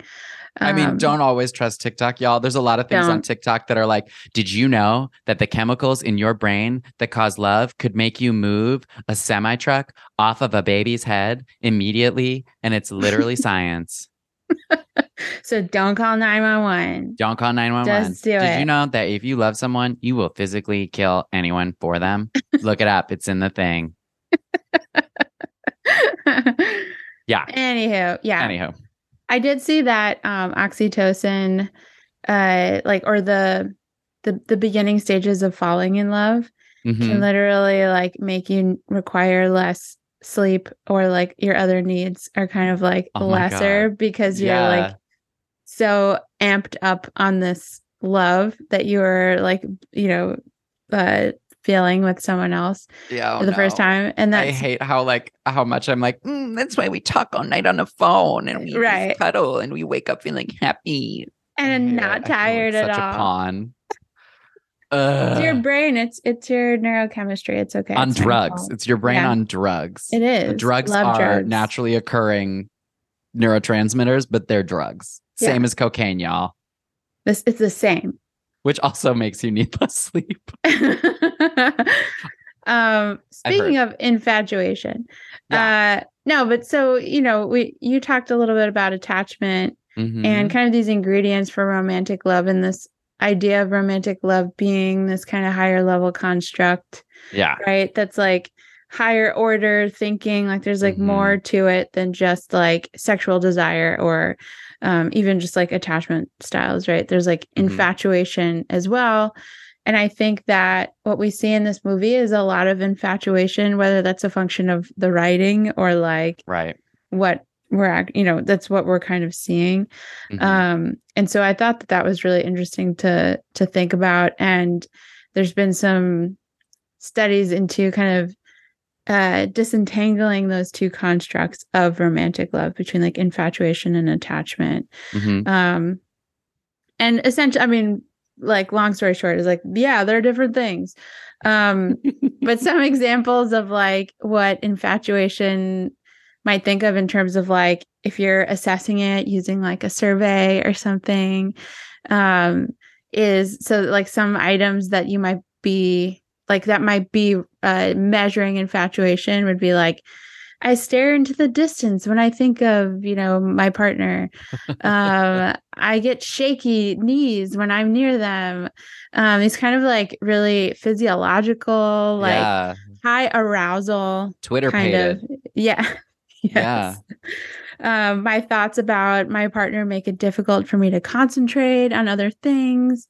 I mean, Um, don't always trust TikTok, y'all. There's a lot of things on Don't. TikTok that are like, did you know that the chemicals in your brain that cause love could make you move a semi truck off of a baby's head immediately? And it's literally science. so don't call 911. Don't call 911. Just do Did it. you know that if you love someone, you will physically kill anyone for them? Look it up. It's in the thing. Yeah. Anywho, yeah. Anyhow. I did see that um oxytocin uh like or the the the beginning stages of falling in love Mhm. can literally like make you require less sleep or like your other needs are kind of like Oh lesser because you're Yeah. like so amped up on this love that you're like you know uh feeling with someone else yeah, for the first time and that I hate how like how much I'm like. "Mm, that's why we talk all night on the phone and we just Right. cuddle and we wake up feeling happy and Yeah, not tired at such all a pawn. it's your brain it's it's your neurochemistry it's okay on it's drugs. It's your brain Yeah. on drugs. it is The drugs Love are drugs. naturally occurring neurotransmitters, but they're drugs. Yeah. Same as cocaine, y'all. this it's the same Which also makes you need less sleep. um speaking of infatuation uh no but so you know we you talked a little bit about attachment Mhm. and kind of these ingredients for romantic love and this idea of romantic love being this kind of higher level construct yeah, right that's like higher order thinking like there's like Mhm. more to it than just like sexual desire or um, even just like attachment styles right there's like Mhm. infatuation as well and i think that what we see in this movie is a lot of infatuation whether that's a function of the writing or like right. what we're act- you know that's what we're kind of seeing Mhm. um and so i thought that that was really interesting to to think about and there's been some studies into kind of uh disentangling those two constructs of romantic love between like infatuation and attachment Mhm. um and essentially i mean like long story short is like yeah there are different things um but some examples of like what infatuation might think of in terms of like if you're assessing it using like a survey or something um is so like some items that you might be like that might be uh measuring infatuation would be like I stare into the distance when I think of, you know, my partner. um, I get shaky knees when I'm near them. Um, these kind of like really physiological, like yeah, high arousal Twitter kind of yeah Yeah. yes. um my thoughts about my partner make it difficult for me to concentrate on other things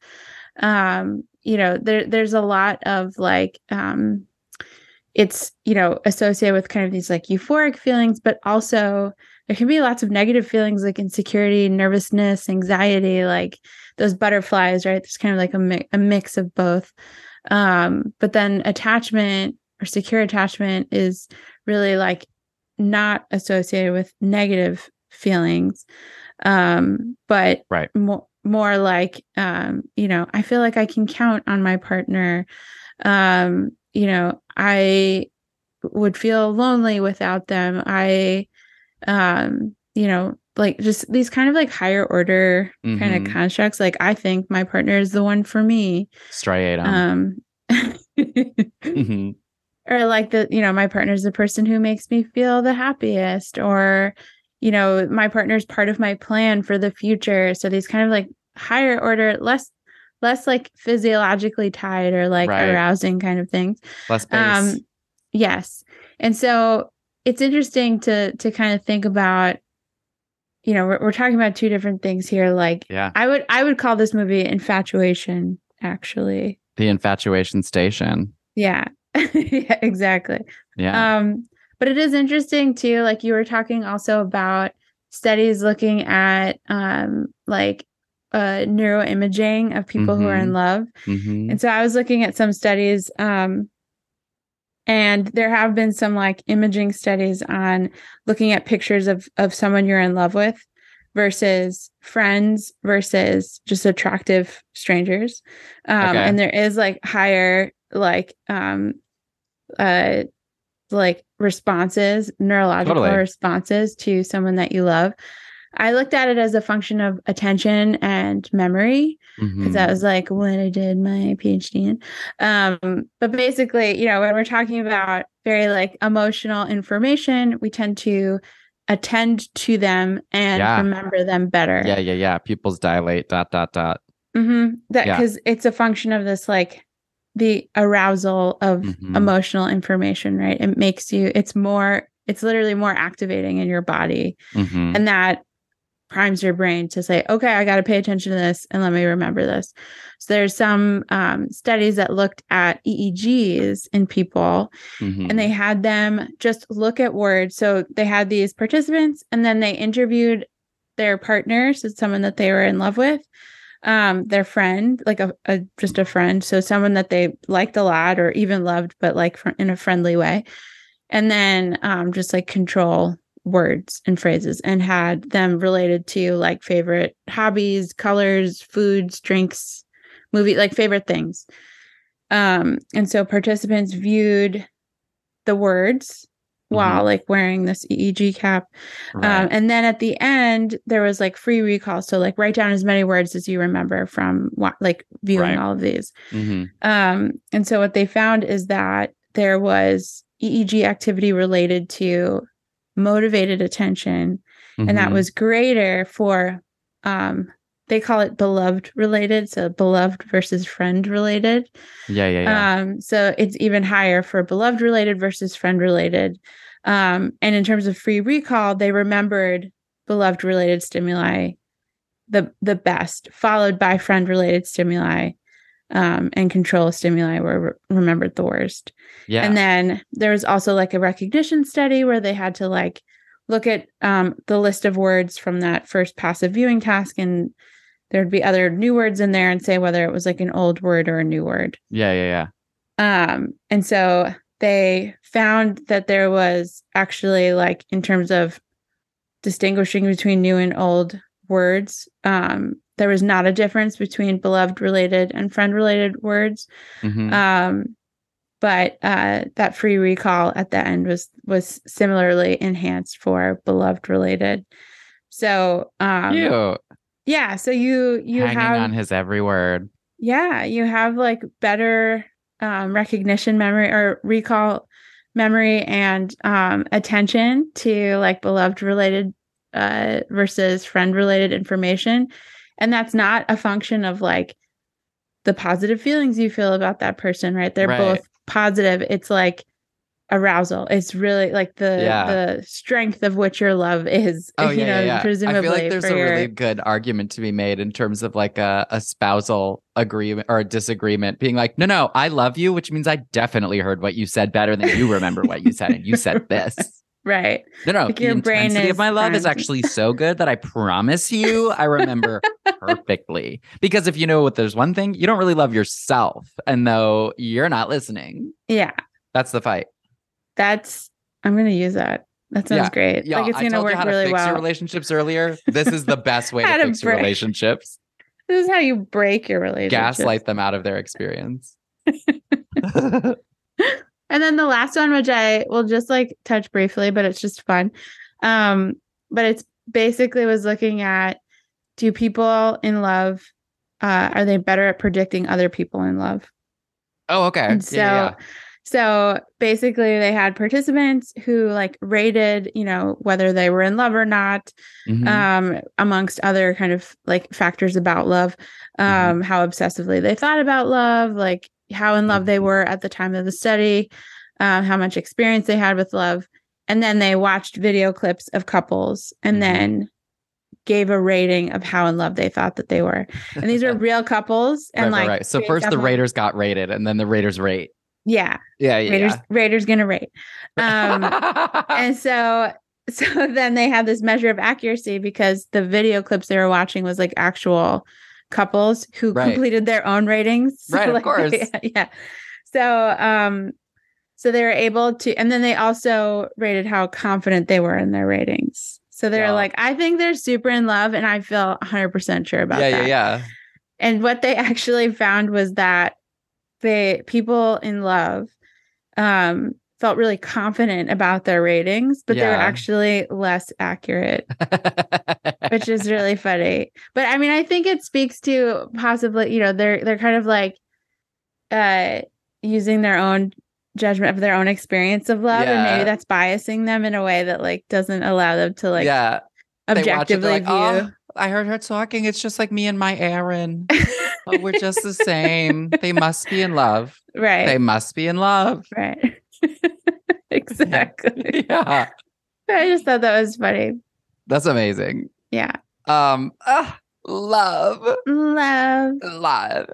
um you know there there's a lot of like um it's you know associated with kind of these like euphoric feelings but also there can be lots of negative feelings like insecurity nervousness anxiety like those butterflies right? There's kind of like a, mi- a mix of both. Um but then attachment or secure attachment is really like not associated with negative feelings. Um but Right. more more like um you know i feel like i can count on my partner um you know i would feel lonely without them i um you know like just these kind of like higher order kind Mhm. of constructs like i think my partner is the one for me Striatum. um Mhm. or like the you know my partner is the person who makes me feel the happiest or you know my partner's part of my plan for the future so these kind of like higher order less less like physiologically tied or like Right. arousing kind of things Less base. um yes and so it's interesting to to kind of think about you know we're, we're talking about two different things here like yeah. i would i would call this movie infatuation actually The infatuation station. yeah yeah exactly Yeah. um but it is interesting too like you were talking also about studies looking at um like uh neuroimaging of people who are in Mhm. love Mhm. and so i was looking at some studies um and there have been some like imaging studies on looking at pictures of of someone you're in love with versus friends versus just attractive strangers um Okay. and there is like higher like um uh like responses neurological Totally. responses to someone that you love i looked at it as a function of attention and memory because that Mhm. was like what I did my PhD in. Um, but basically, you know, when we're talking about very like emotional information, we tend to attend to them and Yeah. remember them better. yeah, yeah, yeah. Pupils dilate. Dot dot dot. hmm That Yeah. because it's a function of this like the arousal of Mhm. emotional information, right? It makes you. It's more. It's literally more activating in your body, Mhm. and that primes your brain to say, okay, I got to pay attention to this and let me remember this. So there's some um, studies that looked at EEGs in people Mhm. and they had them just look at words. So they had these participants and then they interviewed their partners, so someone that they were in love with, um, their friend, like a, a just a friend, so someone that they liked a lot or even loved, but like fr- in a friendly way, and then um, just like control words and phrases and had them related to like favorite hobbies, colors, foods, drinks, movie, like favorite things. Um, and so participants viewed the words while like wearing this EEG cap. Right. Um, and then at the end, there was like free recall. So like write down as many words as you remember from like viewing Right. all of these. Mhm. Um, and so what they found is that there was EEG activity related to motivated attention, and that Mhm. was greater for um, they call it beloved related, so beloved versus friend related. yeah, yeah, yeah. Um, so it's even higher for beloved related versus friend related. Um, and in terms of free recall, they remembered beloved related stimuli the the best, followed by friend related stimuli. Um, and control stimuli were re- remembered the worst. yeah. And then there was also like a recognition study where they had to like look at um, the list of words from that first passive viewing task, and there'd be other new words in there and say whether it was like an old word or a new word. yeah, yeah, yeah. Um, and so they found that there was actually like in terms of distinguishing between new and old words, um, there was not a difference between beloved related and friend related words. Mhm. Um, but uh, that free recall at the end was was similarly enhanced for beloved related. So um, Cute. yeah, so you you Hanging have on his every word. yeah, you have like better um, recognition memory or recall memory and um, attention to like beloved related uh, versus friend related information. And that's not a function of like the positive feelings you feel about that person, right? They're Right. both positive. It's like arousal. It's really like the Yeah. the strength of which your love is. Oh you yeah, know, yeah, yeah. presumably I feel like there's a your- really good argument to be made in terms of like a, a spousal agreement or a disagreement, being like, no, no, I love you, which means I definitely heard what you said better than you remember what you said, and you said this. right. No, no, Like the intensity of my love is actually so good that I promise you, I remember perfectly. Because if you know what, there's one thing you don't really love yourself, and though you're not listening, Yeah. that's the fight. That's I'm gonna use that. That sounds Yeah. great. Yeah, like it's I gonna work really well. relationships earlier. This is the best way to to fix your relationships. This is how you break your relationship. Gaslight them out of their experience. And then the last one, which I will just like touch briefly, but it's just fun. Um, but it's basically was looking at do people in love uh are they better at predicting other people in love? oh, okay. And so, yeah, yeah. So basically, they had participants who like rated, you know, whether they were in love or not, Mhm. um, amongst other kind of like factors about love, Mm-hmm. um, how obsessively they thought about love, like how in love they Mhm. were at the time of the study, um, how much experience they had with love, and then they watched video clips of couples and Mhm. then gave a rating of how in love they thought that they were. And these are real couples, and right, like right, right. So first the Raiders got rated, and then the Raiders rate. Yeah, Yeah, yeah. Raiders Raiders gonna rate. Um, and so so then they had this measure of accuracy because the video clips they were watching was like actual couples who Right. completed their own ratings So, Right, of course. yeah, yeah so um so they were able to and then they also rated how confident they were in their ratings so they're Yeah. like i think they're super in love and i feel 100% sure about yeah, that yeah, yeah. and what they actually found was that the people in love um felt really confident about their ratings but they were actually less accurate. Which is really funny. But i mean i think it speaks to possibly you know they're they're kind of like uh using their own judgment of their own experience of love and maybe that's biasing them in a way that like doesn't allow them to like yeah. They watch it, objectively like, view "Oh, I heard her talking. It's just like me and my Aaron. oh, we're just the same. They must be in love. right They must be in love. Right. exactly. yeah. I just thought that was funny. That's amazing. Yeah. Um, ah, love, Love. love.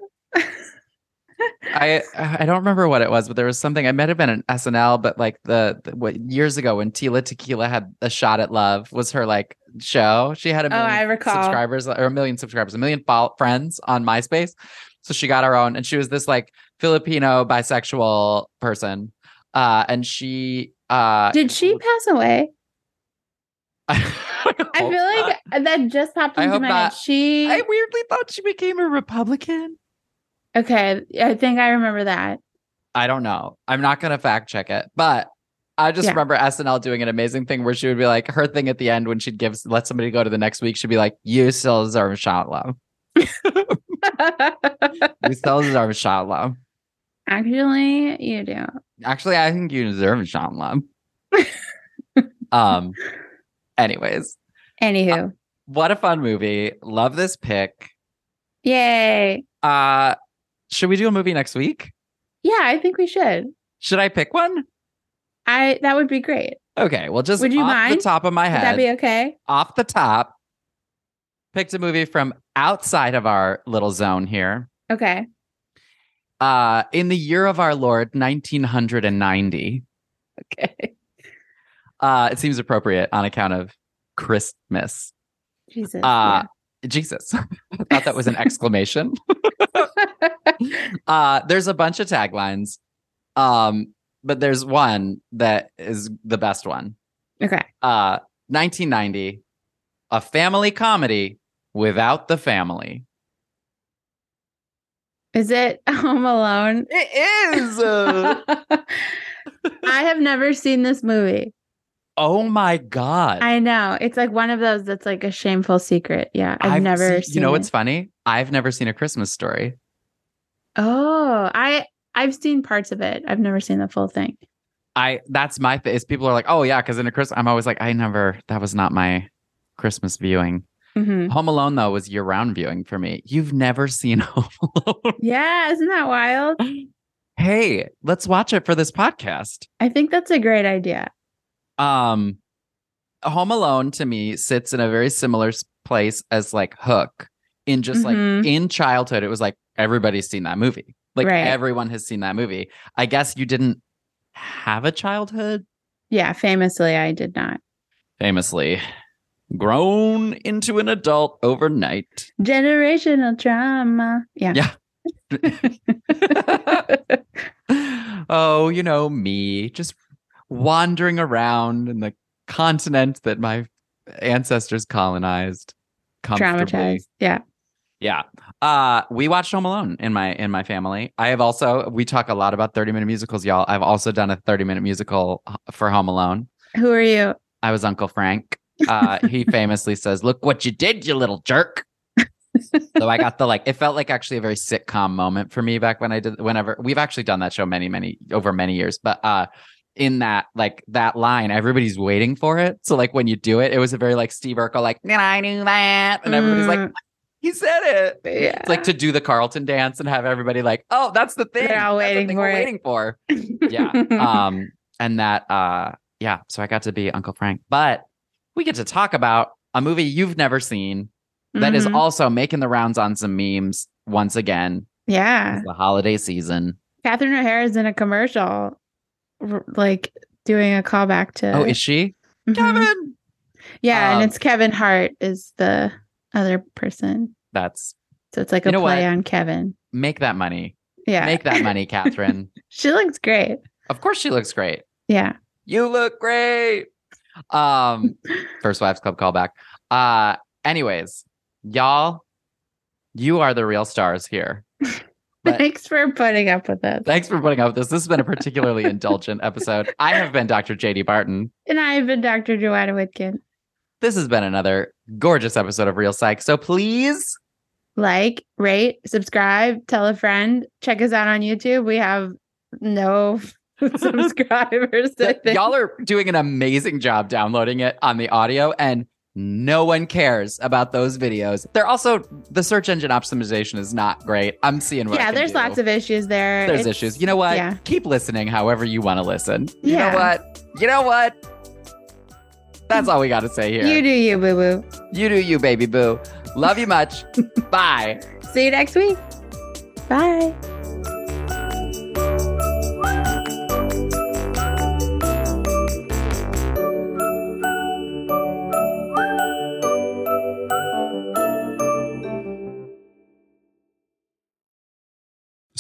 I I don't remember what it was, but there was something. I might have been an SNL, but like the, the what years ago when Tila Tequila had a shot at love was her like show. She had a Oh, million I recall. subscribers or a million subscribers, a million fol- friends on MySpace. So she got her own, and she was this like Filipino bisexual person. Uh, and she uh, Did she pass away? I I feel like that just popped I into my head. She I weirdly thought she became a Republican. okay. I think I remember that. I don't know. I'm not gonna fact check it, but I just Yeah. remember SNL doing an amazing thing where she would be like her thing at the end when she'd give let somebody go to the next week, she'd be like, "You still deserve a shot, love. You still deserve a shot, love. Actually, you do. Actually, I think you deserve a shot, love." um. Anyways, Anywho, what a fun movie. Love this pick. yay! Uh, should we do a movie next week? Yeah, I think we should. Should I pick one? I that would be great. Okay, well, just Would you off mind? the top of my head, Would that be okay? off the top, picked a movie from outside of our little zone here. Okay. Uh, in the year of our Lord, 1990. Okay. Uh, it seems appropriate on account of Christmas. Jesus. Uh, Jesus. I thought that was an exclamation. uh, there's a bunch of taglines. Um, but there's one that is the best one. Okay. Uh, 1990, a family comedy without the family. Is it Home Alone? It is. I have never seen this movie. oh my god! I know. It's like one of those that's like a shameful secret. Yeah. I've, never seen- seen You know it. what's funny? I've never seen a Christmas story. Oh, I I've seen parts of it. I've never seen the full thing. I that's my thing. Is people are like, oh yeah, because in a Christmas, I'm always like, I never. That was not my Christmas viewing. Mhm. Home Alone though was year round viewing for me. You've never seen Home Alone? Yeah, isn't that wild? hey, let's watch it for this podcast. I think that's a great idea. Um, Home Alone to me sits in a very similar place as like Hook. In just like Mhm. in childhood, it was like everybody's seen that movie. Like Right. everyone has seen that movie. I guess you didn't have a childhood, Yeah, famously, I did not. famously grown into an adult overnight. Generational trauma. Yeah. Yeah. oh, you know, me just wandering around in the continent that my ancestors colonized. Traumatized. Yeah. Yeah. Uh we watched Home Alone in my in my family. I have also we talk a lot about 30 minute musicals, y'all. I've also done a 30 minute musical for Home Alone. Who are you? I was Uncle Frank. Uh he famously says, "Look what you did, you little jerk." so I got the like it felt like actually a very sitcom moment for me back when I did whenever we've actually done that show many many over many years, but uh in that like that line everybody's waiting for it. So like when you do it, it was a very like Steve Urkel like, "Did I do that?" and everybody's like, Mm, "He said it." yeah. It's like to do the Carlton dance and have everybody like, oh, that's the thing. They're all That's the waiting thing for we're it. waiting for. Yeah. um, and that uh yeah, so I got to be Uncle Frank. But we get to talk about a movie you've never seen that is Mhm. also making the rounds on some memes once again. yeah. The holiday season. Catherine O'Hara is in a commercial, like doing a callback to. Oh, is she? Mhm. Kevin. Yeah, Um, and it's Kevin Hart is the other person. That's So it's like a play what? on Kevin. make that money. Yeah. Make that money, Catherine. she looks great. of course she looks great. Yeah. You look great. Um, First Wives Club callback. Uh, anyways, y'all, you are the real stars here. But- Thanks for putting up with us. Thanks for putting up with this. This has been a particularly indulgent episode. I have been Dr. JD Barton. And I've been Dr. Joanna Whitkin. This has been another gorgeous episode of Reel Psych. So please, Like, rate, subscribe, tell a friend. Check us out on YouTube. We have no subscribers. Y'all are doing an amazing job downloading it on the audio, and no one cares about those videos. They're also the search engine optimization is not great. I'm seeing what yeah, there's do. lots of issues there. There's It's- issues. You know what? yeah. Keep listening however you want to listen. You Yeah. know what? You know what? That's all we got to say here. You do you, boo boo. You do you, baby boo. Love you much. Bye. See you next week. Bye.